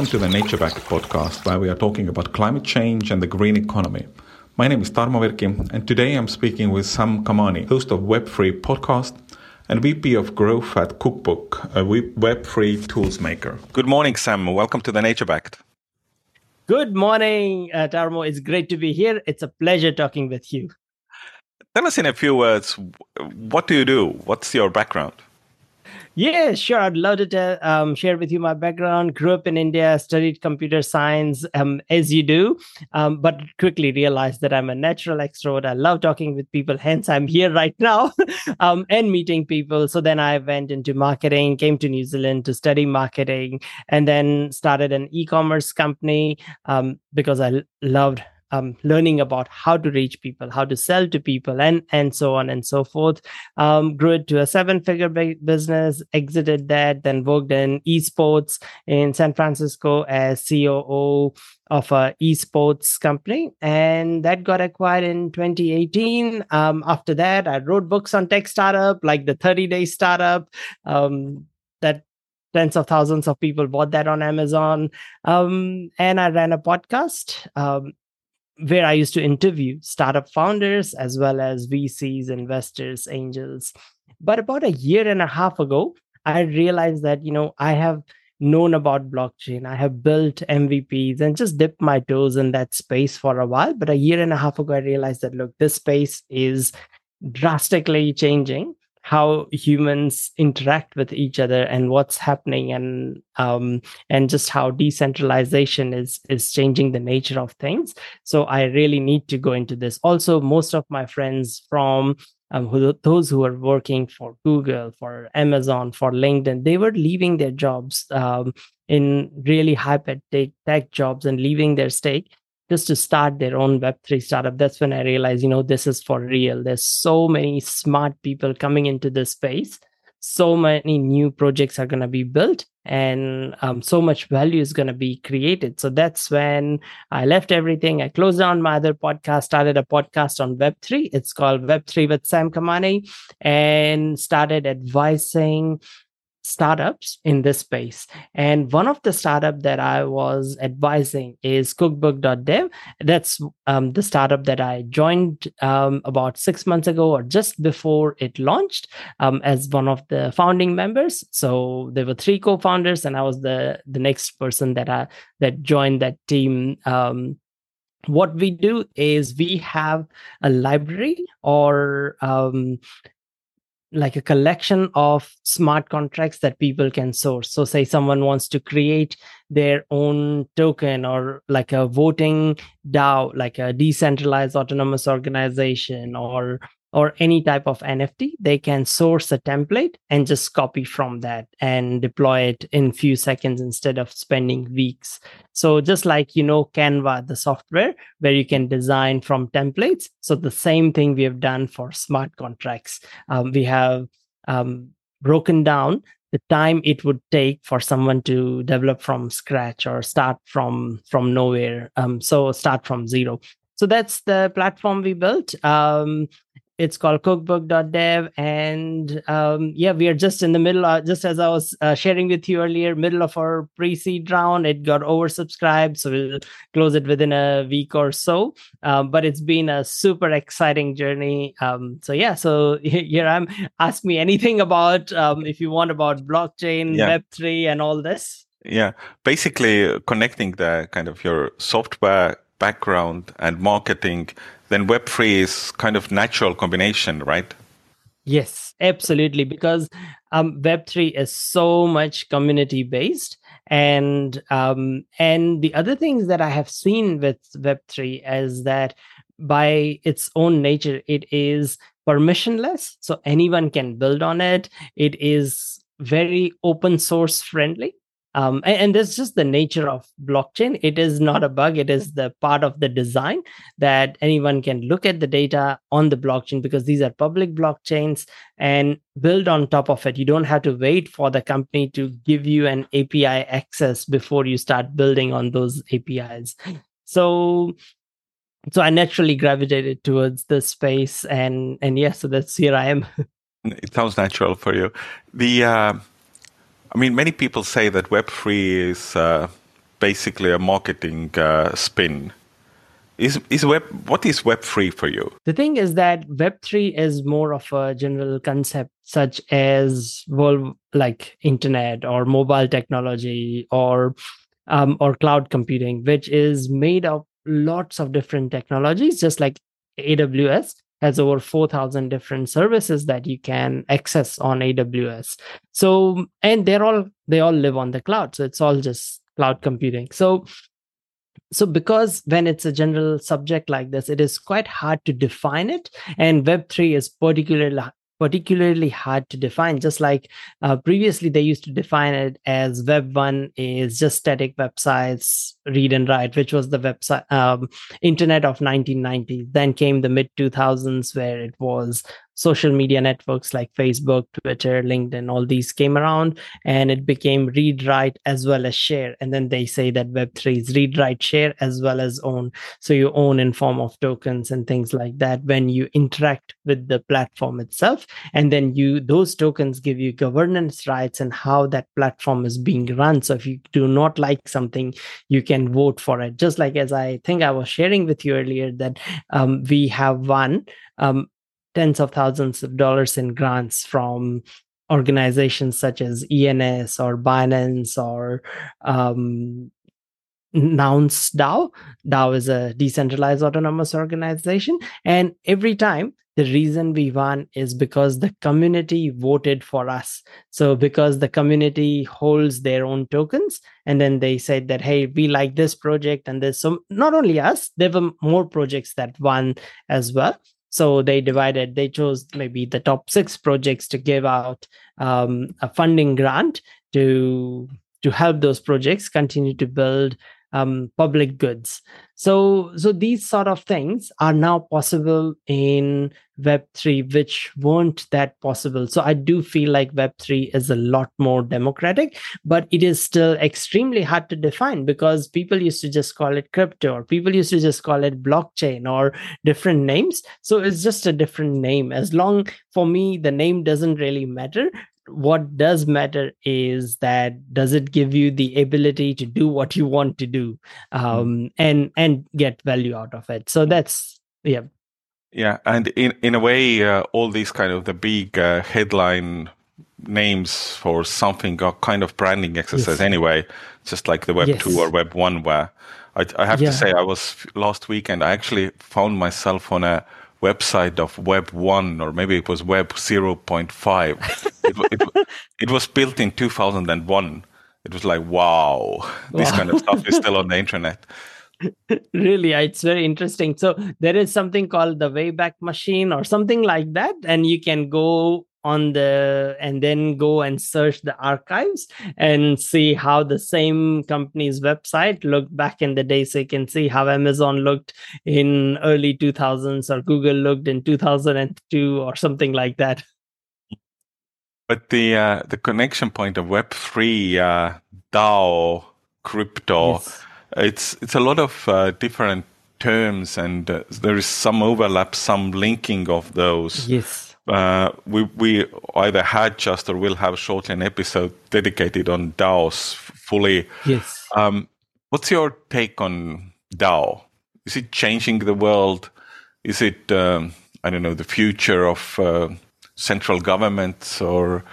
welcome to the NatureBacked podcast, where we are talking about climate change and the green economy. My name is Tarmo Virki, and today I'm speaking with Sam Kamani, host of Web3 podcast and VP of Growth at Cookbook, a Web3 tools maker. Good morning, Sam. Welcome to the NatureBacked. Good morning, uh, Tarmo. It's great to be here. It's a pleasure talking with you. Tell us in a few words, what do you do? What's your background? Yeah, sure. I'd love to tell, um, share with you my background. Grew up in India, studied computer science, um, as you do, um, but quickly realized that I'm a natural extrovert. I love talking with people. Hence, I'm here right now um, and meeting people. So then I went into marketing, came to New Zealand to study marketing, and then started an e-commerce company um, because I loved um, learning about how to reach people, how to sell to people, and and so on and so forth. Um, grew it to a seven-figure business, exited that, then worked in esports in San Francisco as COO of a esports company, and that got acquired in 2018. Um, after that, I wrote books on tech startup, like the 30-day startup. Um, that tens of thousands of people bought that on Amazon. Um, and I ran a podcast. Um, where I used to interview startup founders as well as VCs, investors, angels. But about a year and a half ago, I realized that, you know, I have known about blockchain. I have built MVPs and just dipped my toes in that space for a while. But a year and a half ago, I realized that, look, this space is drastically changing how humans interact with each other and what's happening and um, and just how decentralization is is changing the nature of things. So i really need to go into this. Also most of my friends from um, who, those who are working for google for amazon for linkedin they were leaving their jobs um, in really high tech, tech jobs and leaving their stake just to start their own web3 startup that's when i realized you know this is for real. There's so many smart people coming into this space. So many new projects are going to be built and um, so much value is going to be created. So that's when i left everything. I closed down my other podcast started a podcast on web3 it's called web3 with sam kamani and started advising startups in this space. And one of the startup that i was advising is cookbook.dev that's um, the startup that i joined um, about six months ago or just before it launched um, as one of the founding members. So there were three co-founders and i was the the next person that i that joined that team. Um, what we do is we have a library or um, like a collection of smart contracts that people can source. So, say someone wants to create their own token or like a voting DAO, like a decentralized autonomous organization, or or any type of NFT, they can source a template and just copy from that and deploy it in few seconds instead of spending weeks. So just like you know Canva, the software where you can design from templates. So the same thing we have done for smart contracts. Um, we have um, broken down the time it would take for someone to develop from scratch or start from from nowhere. Um, so start from zero. So that's the platform we built. Um, it's called cookbook.dev and um, yeah we are just in the middle uh, just as i was uh, sharing with you earlier middle of our pre-seed round it got oversubscribed so we'll close it within a week or so. Um, but it's been a super exciting journey. Um, so yeah so here i'm. Ask me anything about um, if you want about blockchain yeah. web3 and all this. Yeah. Basically connecting the kind of your software background and marketing then Web3 is kind of natural combination, right? Yes, absolutely. Because um, Web3 is so much community based. And um, and the other things that I have seen with Web3 is that by its own nature, it is permissionless. So anyone can build on it. It is very open source friendly um, and, and that's just the nature of blockchain. It is not a bug. It is the part of the design that anyone can look at the data on the blockchain because these are public blockchains and build on top of it. You don't have to wait for the company to give you an api access before you start building on those apis so so i naturally gravitated towards this space and and yeah so that's here i am. It sounds natural for you. The uh I mean, many people say that Web3 is uh, basically a marketing uh, spin. Is is web what is web three for you? The thing is that web three is more of a general concept such as well like internet or mobile technology or um, or cloud computing, which is made of lots of different technologies, just like AWS has over 4000 different services that you can access on aws so and they're all they all live on the cloud so it's all just cloud computing. So so because when it's a general subject like this it is quite hard to define it and web3 is particularly particularly hard to define just like uh, previously they used to define it as web 1 is just static websites read and write which was the website um, internet of 1990 then came the mid 2000s where it was social media networks like Facebook, Twitter, LinkedIn, all these came around and it became read, write as well as share. And then they say that Web3 is read, write, share as well as own. So you own in form of tokens and things like that when you interact with the platform itself. And then you those tokens give you governance rights and how that platform is being run. So if you do not like something, you can vote for it. Just like as I think I was sharing with you earlier that um, we have one um, tens of thousands of dollars in grants from organizations such as ENS or Binance or um, Nouns DAO. DAO is a decentralized autonomous organization. And every time the reason we won is because the community voted for us. So, because the community holds their own tokens, and then they said that, hey, we like this project, and there's so not only us, there were more projects that won as well so they divided they chose maybe the top six projects to give out um, a funding grant to to help those projects continue to build um, public goods. So, so these sort of things are now possible in Web3, which weren't that possible. So, I do feel like Web3 is a lot more democratic, but it is still extremely hard to define because people used to just call it crypto, or people used to just call it blockchain or different names. So, it's just a different name. As long for me, the name doesn't really matter what does matter is that does it give you the ability to do what you want to do hmm. um, and and get value out of it so that's yeah yeah and in in a way uh, all these kind of the big uh, headline names for something are kind of branding exercise yes. anyway just like the web yes. 2 or web 1 where i, I have yeah. to say i was last weekend i actually found myself on a website of Web 1 or maybe it was Web 0.5. it, it, it, was built in 2001. It was like, wow, this wow. kind of stuff is still on the internet. really, it's very interesting. So there is something called the Wayback Machine or something like that, and you can go on the and then go and search the archives and see how the same company's website looked back in the day so you can see how amazon looked in early 2000s or google looked in 2002 or something like that but the uh, the connection point of web3 uh, dao crypto yes. It's it's a lot of uh, different terms and uh, there is some overlap some linking of those yes uh, we we either had just or will have shortly an episode dedicated on DAOs fully. Yes. Um, what's your take on DAO? Is it changing the world? Is it um, I don't know the future of uh, central governments or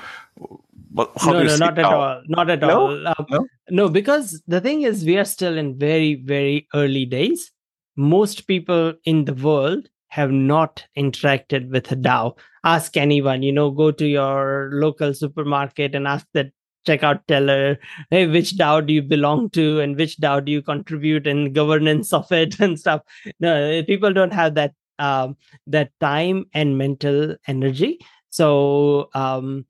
what, no, no, not at all. Not at no? all. Um, no? No, because the thing is, we are still in very, very early days. Most people in the world have not interacted with a DAO. Ask anyone, you know, go to your local supermarket and ask the checkout teller, hey, which DAO do you belong to and which DAO do you contribute in governance of it and stuff. No, people don't have that um, that time and mental energy. So um,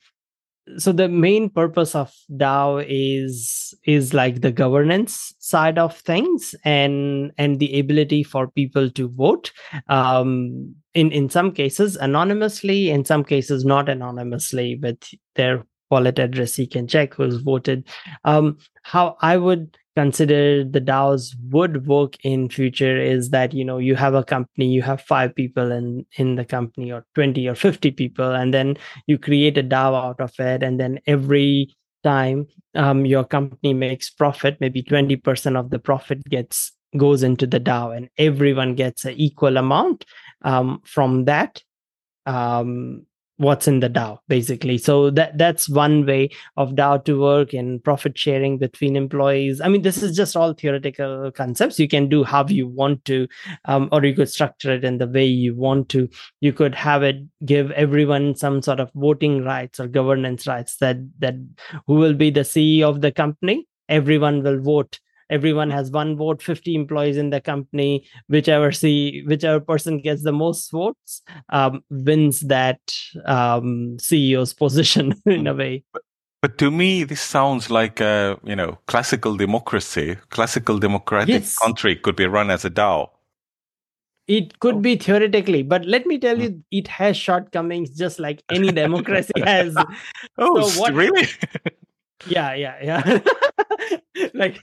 so the main purpose of dao is is like the governance side of things and and the ability for people to vote um in in some cases anonymously in some cases not anonymously with their wallet address you can check who's voted. Um how i would consider the DAOs would work in future is that you know you have a company, you have five people in in the company, or twenty or fifty people, and then you create a DAO out of it, and then every time um, your company makes profit maybe 20% of the profit gets goes into the dao and everyone gets an equal amount um, from that. Um, what's in the DAO basically. So that that's one way of DAO to work and profit sharing between employees. I mean, this is just all theoretical concepts. You can do how you want to, um, or you could structure it in the way you want to. You could have it give everyone some sort of voting rights or governance rights that that who will be the CEO of the company. Everyone will vote everyone has one vote 50 employees in the company whichever see whichever person gets the most votes um, wins that um, ceo's position in a way. But, but to me this sounds like a you know classical democracy. Classical democratic yes. country could be run as a dao. It could be theoretically but let me tell you it has shortcomings just like any democracy has. Oh so what, really? Yeah yeah yeah like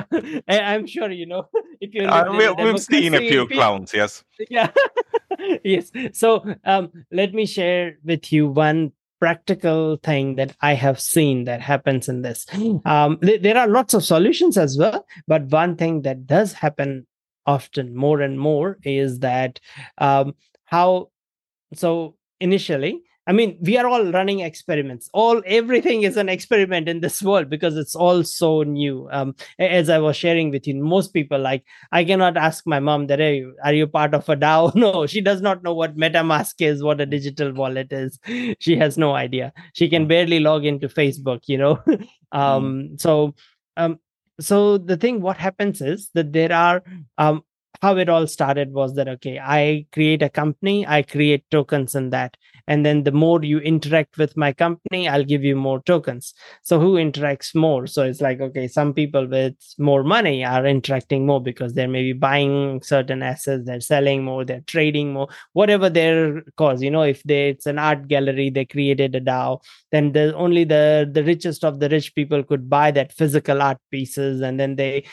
i'm sure you know if you uh, we, we've seen a few clowns yes. Yeah. Yes. So um let me share with you one practical thing that i have seen that happens in this. Um th- there are lots of solutions as well but one thing that does happen often more and more is that um how so initially I mean, we are all running experiments. All everything is an experiment in this world because it's all so new. Um, as I was sharing with you, most people like I cannot ask my mom that hey, are you part of a DAO? No, she does not know what MetaMask is, what a digital wallet is. She has no idea. She can barely log into Facebook. You know, um, mm. so um, so the thing what happens is that there are um, how it all started was that okay i create a company i create tokens in that and then the more you interact with my company i'll give you more tokens. So who interacts more? So it's like okay some people with more money are interacting more because they're maybe buying certain assets they're selling more they're trading more whatever their cause. You know if they it's an art gallery they created a dao then the only the the richest of the rich people could buy that physical art pieces and then they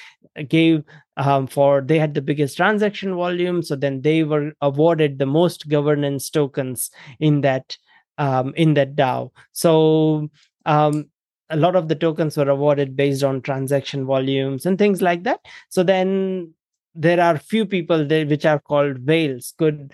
gave um, for they had the biggest transaction volume so then they were awarded the most governance tokens in that um, in that dao. So um, a lot of the tokens were awarded based on transaction volumes and things like that. So then there are few people there which are called whales could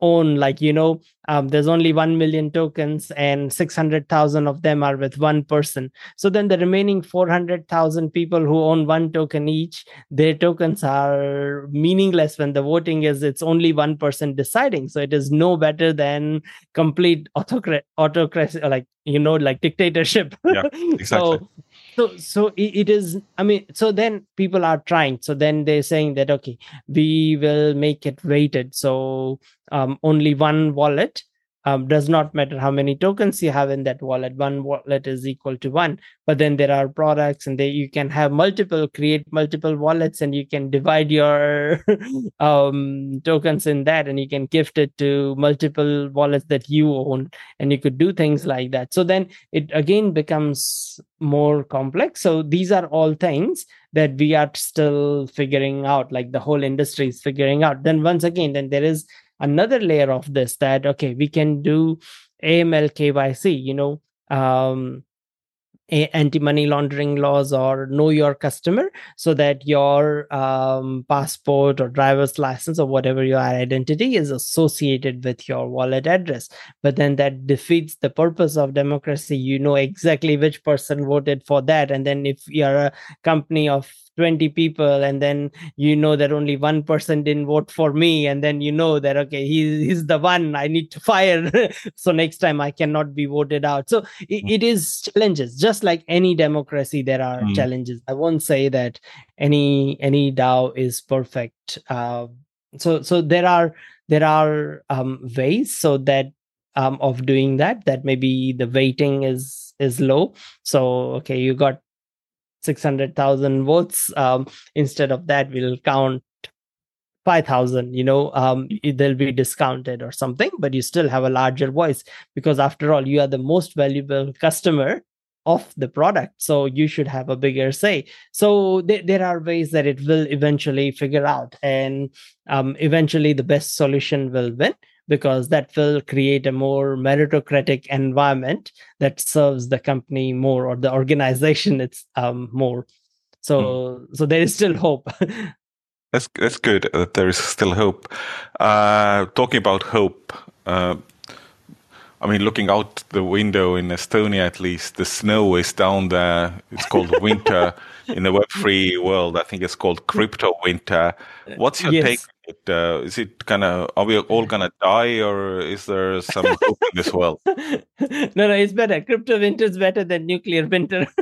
own like you know um, there's only 1 million tokens and 600000 of them are with one person. So then the remaining 400000 people who own one token each their tokens are meaningless when the voting is it's only one person deciding. So it is no better than complete autocrat autocracy like you know like dictatorship. Yeah exactly. so so so it, it is i mean so then people are trying. So then they're saying that okay we will make it weighted so um, only one wallet um, does not matter how many tokens you have in that wallet one wallet is equal to one. But then there are products and they you can have multiple create multiple wallets and you can divide your um, tokens in that and you can gift it to multiple wallets that you own and you could do things like that. So then it again becomes more complex. So these are all things that we are still figuring out like the whole industry is figuring out. Then once again then there is another layer of this that okay we can do aml kyc you know um anti-money laundering laws or know your customer so that your um, passport or driver's license or whatever your identity is associated with your wallet address. But then that defeats the purpose of democracy. You know exactly which person voted for that. And then if you're a company of 20 people and then you know that only one person didn't vote for me and then you know that okay he, he's the one i need to fire so next time i cannot be voted out so it, mm. it is challenges just like any democracy there are mm. challenges i won't say that any any dao is perfect uh, so so there are there are um, ways so that um, of doing that that maybe the weighting is is low so okay you got 600,000 votes. Um, instead of that, we'll count 5,000, you know, um, they'll be discounted or something, but you still have a larger voice because after all, you are the most valuable customer of the product. So you should have a bigger say. So th- there are ways that it will eventually figure out and um, eventually the best solution will win because that will create a more meritocratic environment that serves the company more or the organization it's um, more so mm. so there is still hope that's that's good that there is still hope uh, talking about hope uh, I mean, looking out the window in Estonia, at least the snow is down there. It's called winter in the Web3 world. I think it's called crypto winter. What's your yes. take it, uh, is it kind of are we all gonna die or is there some hope in this world? No no it's better. Crypto winter is better than nuclear winter.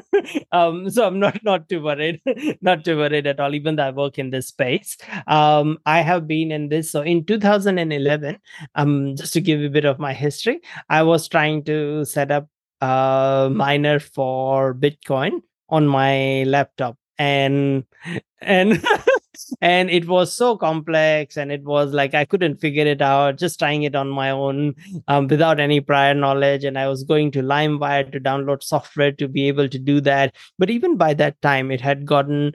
Um, so i'm not not too worried not too worried at all even though i work in this space. Um, i have been in this so in 2011 um, just to give you a bit of my history i was trying to set up a miner for bitcoin on my laptop. And and and it was so complex and it was like i couldn't figure it out just trying it on my own um, without any prior knowledge. And i was going to limewire to download software to be able to do that. But even by that time it had gotten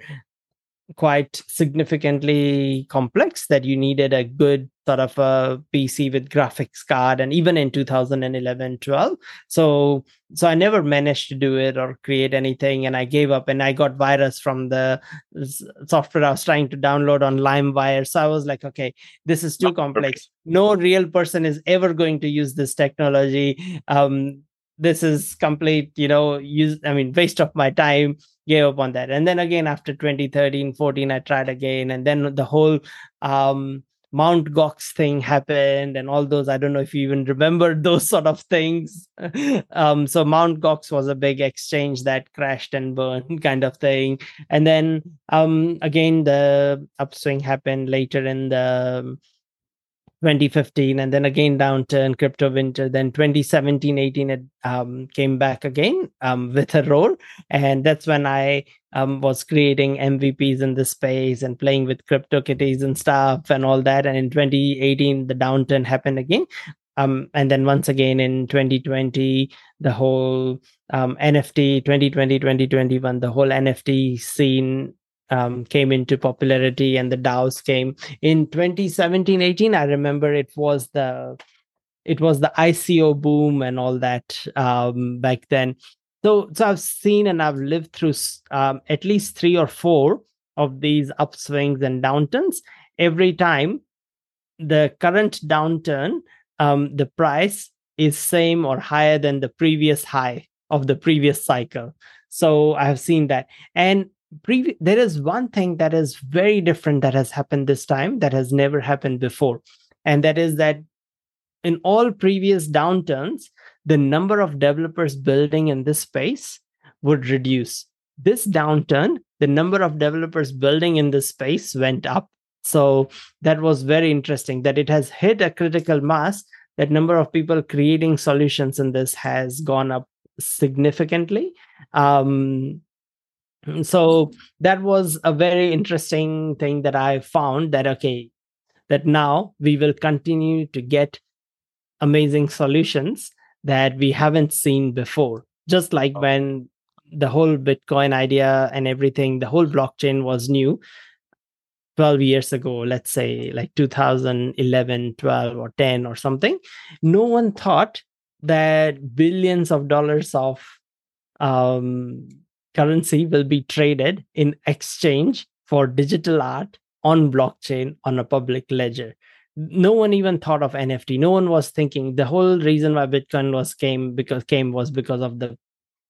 quite significantly complex that you needed a good sort of a pc with graphics card and even in 2011 12 so so i never managed to do it or create anything and i gave up and i got virus from the software i was trying to download on limewire. So i was like okay this is too complex. No real person is ever going to use this technology. Um this is complete you know use i mean waste of my time gave up on that and then again after 2013 14 i tried again and then the whole um Mount Gox thing happened and all those. I don't know if you even remember those sort of things. um, so Mount Gox was a big exchange that crashed and burned kind of thing. And then um, again, the upswing happened later in the 2015 and then again downturn crypto winter then 2017 18 it um, came back again um, with a roll and that's when i um, was creating mvps in the space and playing with crypto kitties and stuff and all that. And in 2018 the downturn happened again. Um, and then once again in 2020 the whole um, nft 2020 2021 the whole nft scene um, came into popularity and the DAOs came in 2017 18. I remember it was the it was the ICO boom and all that um, back then. So, so I've seen and I've lived through um, at least three or four of these upswings and downturns. Every time the current downturn, um, the price is same or higher than the previous high of the previous cycle. So I have seen that, and there is one thing that is very different that has happened this time that has never happened before. And that is that in all previous downturns the number of developers building in this space would reduce. This downturn the number of developers building in this space went up. So that was very interesting that it has hit a critical mass that number of people creating solutions in this has gone up significantly. Um, so that was a very interesting thing that i found that okay that now we will continue to get amazing solutions that we haven't seen before just like oh. when the whole bitcoin idea and everything the whole blockchain was new 12 years ago let's say like 2011 12 or 10 or something no one thought that billions of dollars of um, currency will be traded in exchange for digital art on blockchain on a public ledger. No one even thought of nft no one was thinking. The whole reason why bitcoin was came because came was because of the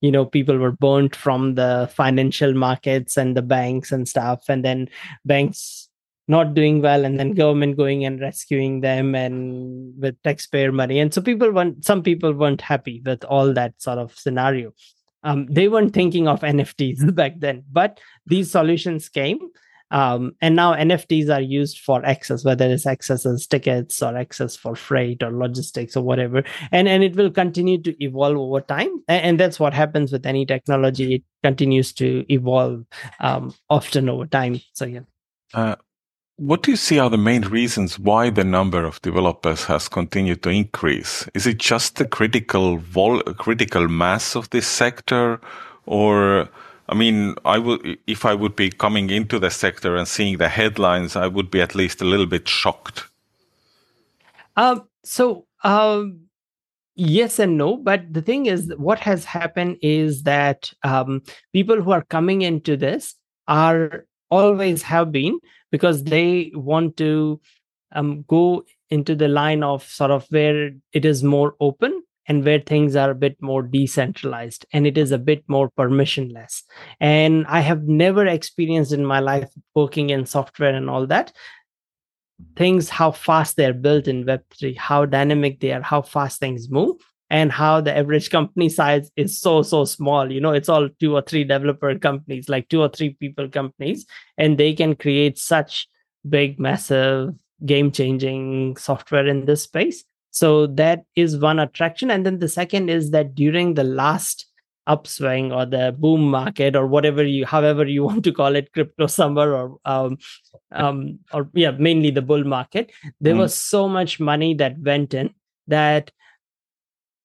you know people were burnt from the financial markets and the banks and stuff and then banks not doing well and then government going and rescuing them and with taxpayer money. And so people weren't some people weren't happy with all that sort of scenario um, they weren't thinking of nfts back then but these solutions came. Um, and now nfts are used for access whether it's access as tickets or access for freight or logistics or whatever. And and it will continue to evolve over time. And, and that's what happens with any technology. It continues to evolve um, often over time. So yeah. Uh, what do you see are the main reasons why the number of developers has continued to increase? Is it just the critical vol- critical mass of this sector, or I mean, I would if I would be coming into the sector and seeing the headlines, I would be at least a little bit shocked. Um, So, um, yes and no. But the thing is, what has happened is that um, people who are coming into this are always have been because they want to um, go into the line of sort of where it is more open and where things are a bit more decentralized and it is a bit more permissionless. And i have never experienced in my life working in software and all that things how fast they're built in web3 how dynamic they are how fast things move and how the average company size is so so small. You know it's all two or three developer companies like two or three people companies and they can create such big massive game changing software in this space. So that is one attraction. And then the second is that during the last upswing or the boom market or whatever you however you want to call it crypto summer or um, um or yeah mainly the bull market there mm. was so much money that went in that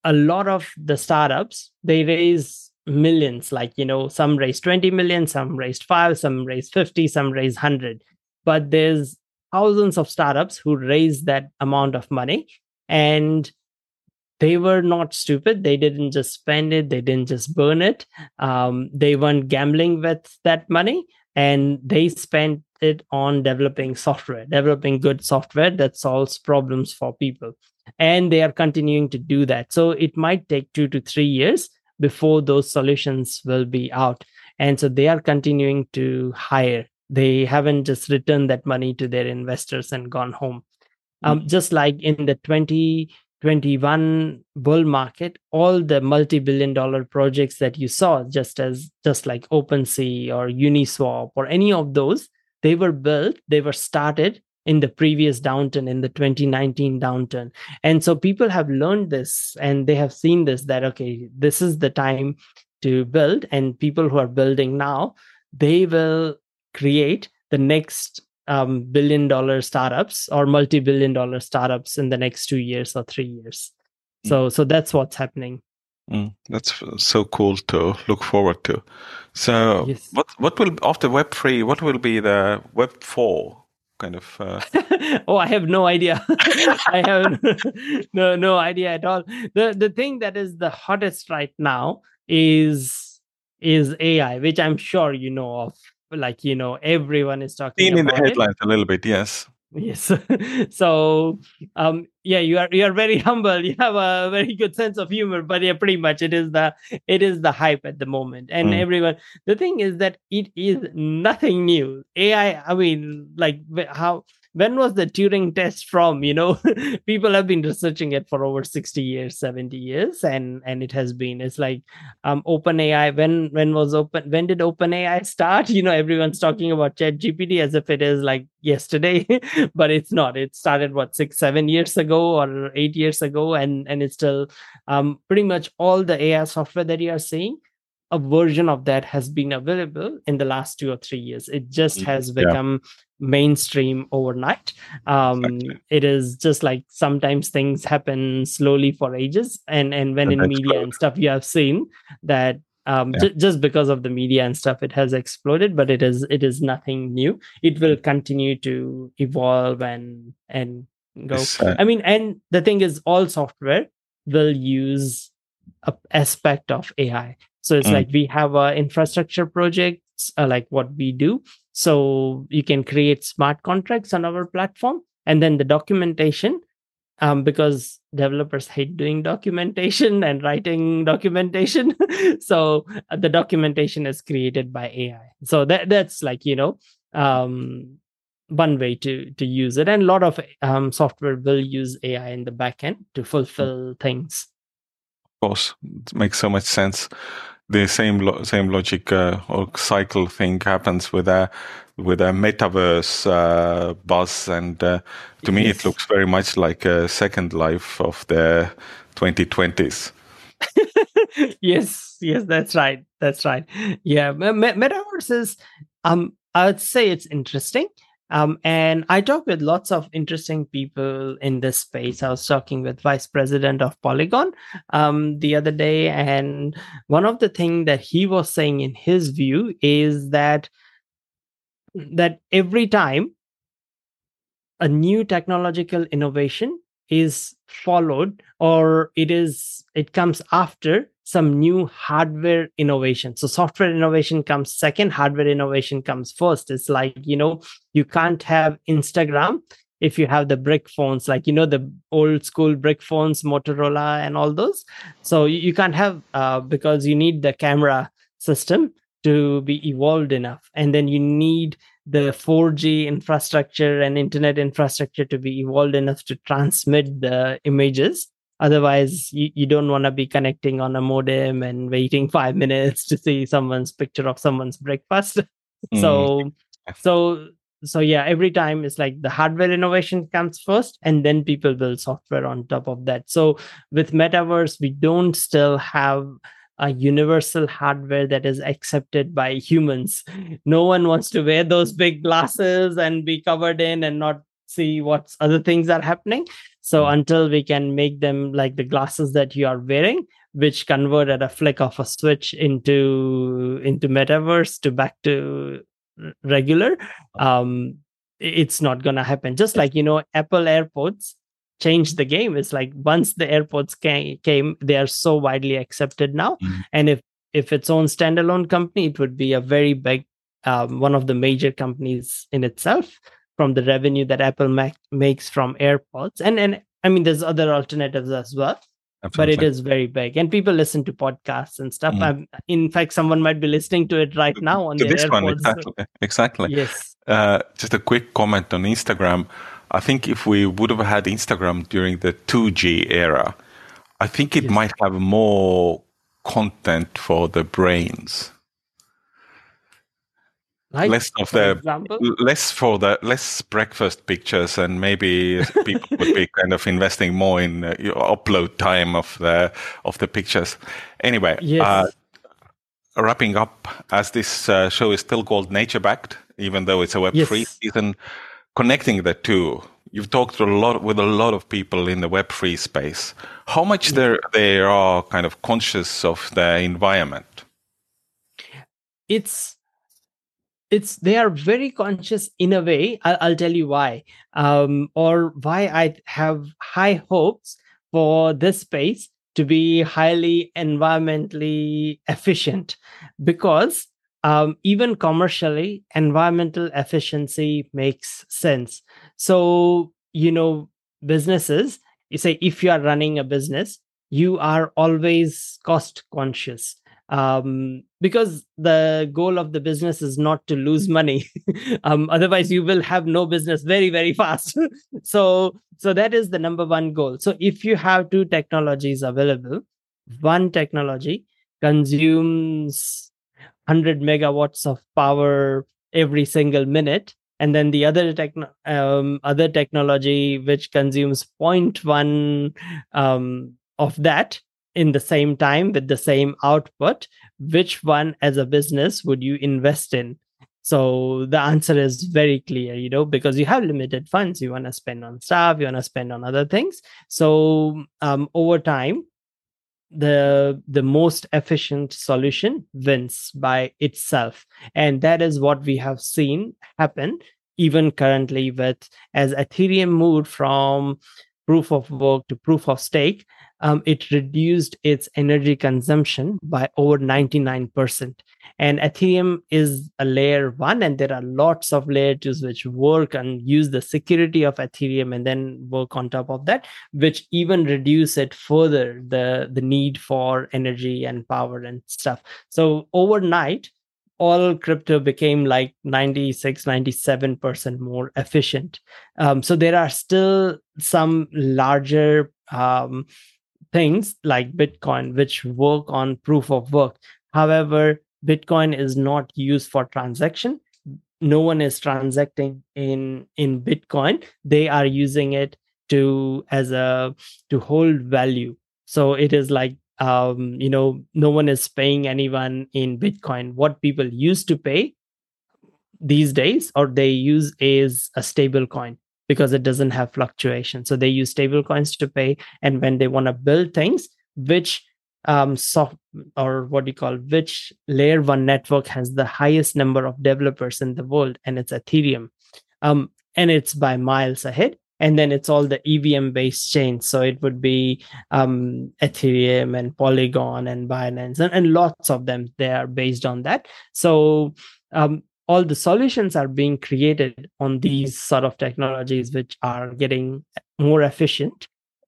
a lot of the startups they raise millions like you know some raised 20 million some raised 5 some raised 50 some raised 100 but there's thousands of startups who raise that amount of money and they were not stupid. They didn't just spend it. They didn't just burn it. Um, they weren't gambling with that money and they spent it on developing software developing good software that solves problems for people and they are continuing to do that. So it might take 2 to 3 years before those solutions will be out. And so they are continuing to hire. They haven't just returned that money to their investors and gone home. Um, mm-hmm. just like in the 2021 bull market all the multi-billion dollar projects that you saw just as just like OpenSea or Uniswap or any of those they were built they were started in the previous downturn in the 2019 downturn and so people have learned this and they have seen this that okay this is the time to build and people who are building now they will create the next um, billion dollar startups or multi billion dollar startups in the next two years or three years. Mm. So, so that's what's happening. Mm, that's so cool to look forward to. So, yes. what what will after Web three? What will be the Web four kind of? Uh... oh, I have no idea. I have no no idea at all. the The thing that is the hottest right now is is AI, which I'm sure you know of like you know everyone is talking Seen in the headlines it. a little bit yes yes. So um yeah you are you are very humble. You have a very good sense of humor but yeah pretty much it is the it is the hype at the moment. And mm. everyone the thing is that it is nothing new. Ai i mean like how when was the Turing test from? You know, people have been researching it for over 60 years, 70 years, and and it has been. It's like um OpenAI. When when was open? When did OpenAI start? You know, everyone's talking about Chat GPT as if it is like yesterday, but it's not. It started what six, seven years ago or eight years ago, and and it's still um pretty much all the AI software that you are seeing a version of that has been available in the last two or three years. It just has become yeah. mainstream overnight. Um, exactly. It is just like sometimes things happen slowly for ages, and and when and in media cool. and stuff, you have seen that um, yeah. j- just because of the media and stuff, it has exploded. But it is it is nothing new. It will continue to evolve and and go. Uh, I mean, and the thing is, all software will use a aspect of AI. So it's mm. like we have a infrastructure projects uh, like what we do. So you can create smart contracts on our platform, and then the documentation. Um, because developers hate doing documentation and writing documentation, so uh, the documentation is created by AI. So that that's like you know um, one way to to use it, and a lot of um, software will use AI in the backend to fulfill mm. things. Of course, it makes so much sense the same lo- same logic uh, or cycle thing happens with a with a metaverse uh, buzz, and uh, to yes. me it looks very much like a second life of the 2020s. yes, yes, that's right. That's right. Yeah, metaverse is. Um, I would say it's interesting. Um, and I talk with lots of interesting people in this space. I was talking with Vice President of Polygon um, the other day, and one of the things that he was saying in his view is that that every time a new technological innovation is followed or it is it comes after some new hardware innovation. So software innovation comes second hardware innovation comes first. It's like you know you can't have instagram if you have the brick phones like you know the old school brick phones motorola and all those. So you can't have uh, because you need the camera system to be evolved enough. And then you need the 4g infrastructure and internet infrastructure to be evolved enough to transmit the images otherwise you, you don't want to be connecting on a modem and waiting five minutes to see someone's picture of someone's breakfast. Mm. so so so yeah every time it's like the hardware innovation comes first and then people build software on top of that. So with metaverse we don't still have a universal hardware that is accepted by humans. No one wants to wear those big glasses and be covered in and not see what other things are happening so mm. until we can make them like the glasses that you are wearing which convert at a flick of a switch into into metaverse to back to regular um it's not gonna happen. Just like you know apple airpods changed the game. It's like once the airpods came, came they are so widely accepted now. Mm-hmm. and if if its own standalone company it would be a very big um, one of the major companies in itself from the revenue that apple Mac makes from airpods and and i mean there's other alternatives as well Absolutely. but it is very big and people listen to podcasts and stuff mm. in fact someone might be listening to it right now on to this AirPods. one exactly exactly yes uh, just a quick comment on instagram i think if we would have had instagram during the 2g era i think it yes. might have more content for the brains like, less of the example? less for the less breakfast pictures and maybe people would be kind of investing more in uh, upload time of the of the pictures anyway yes. uh, wrapping up as this uh, show is still called nature backed even though it's a web free yes. season connecting the two you've talked a lot with a lot of people in the web3 space how much yeah. they are kind of conscious of the environment it's it's they are very conscious in a way i'll, I'll tell you why. Um, or why i have high hopes for this space to be highly environmentally efficient. Because um, even commercially environmental efficiency makes sense. So you know businesses you say if you are running a business you are always cost conscious um, because the goal of the business is not to lose money. Um, otherwise you will have no business very very fast. So so that is the number one goal. So if you have two technologies available one technology consumes 100 megawatts of power every single minute and then the other techno- um, other technology which consumes 0.1 um, of that in the same time with the same output which one as a business would you invest in? So the answer is very clear you know because you have limited funds. You want to spend on staff, you want to spend on other things. So um, over time the the most efficient solution wins by itself. And that is what we have seen happen even currently with as ethereum moved from proof of work to proof of stake um, it reduced its energy consumption by over 99%. And Ethereum is a layer one, and there are lots of layer twos which work and use the security of Ethereum and then work on top of that, which even reduce it further the, the need for energy and power and stuff. So overnight, all crypto became like 96 97% more efficient um, so there are still some larger um, things like Bitcoin, which work on proof of work. However, Bitcoin is not used for transaction. No one is transacting in in Bitcoin. They are using it to as a to hold value. So it is like um, you know, no one is paying anyone in Bitcoin. What people used to pay these days, or they use is a stable coin because it doesn't have fluctuation. So they use stable coins to pay. And when they want to build things, which um soft or what do you call which layer one network has the highest number of developers in the world and it's ethereum um and it's by miles ahead and then it's all the evm based chains. So it would be um, ethereum and polygon and binance and, and lots of them they are based on that. So um, all the solutions are being created on these sort of technologies which are getting more efficient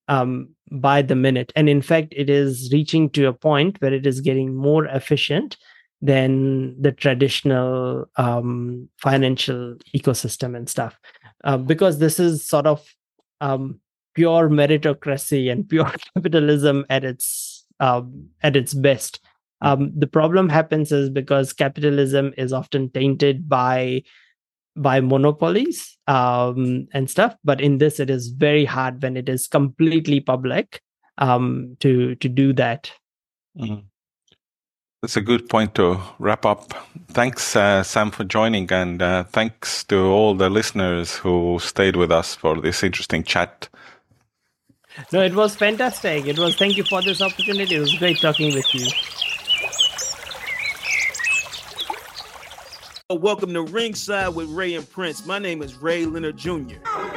um, by the minute. And in fact it is reaching to a point where it is getting more efficient than the traditional um, financial ecosystem and stuff uh, because this is sort of um, pure meritocracy and pure capitalism at its um, at its best um, the problem happens is because capitalism is often tainted by by monopolies um, and stuff. But in this, it is very hard when it is completely public um, to to do that. Mm. That's a good point to wrap up. Thanks, uh, Sam, for joining, and uh, thanks to all the listeners who stayed with us for this interesting chat. No, it was fantastic. It was. Thank you for this opportunity. It was great talking with you. Welcome to Ringside with Ray and Prince. My name is Ray Leonard Jr. Oh,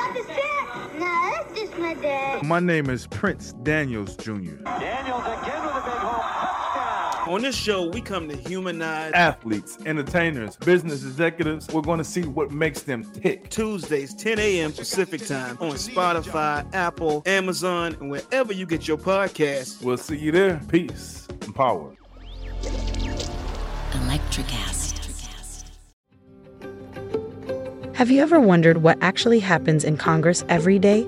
no, that's just my dad. My name is Prince Daniels Jr. Daniels again with a big home touchdown. On this show, we come to humanize athletes, entertainers, business executives. We're going to see what makes them tick. Tuesdays, 10 a.m. Pacific time on Spotify, Apple, Amazon, and wherever you get your podcasts. We'll see you there. Peace and power. Electricast. Have you ever wondered what actually happens in Congress every day?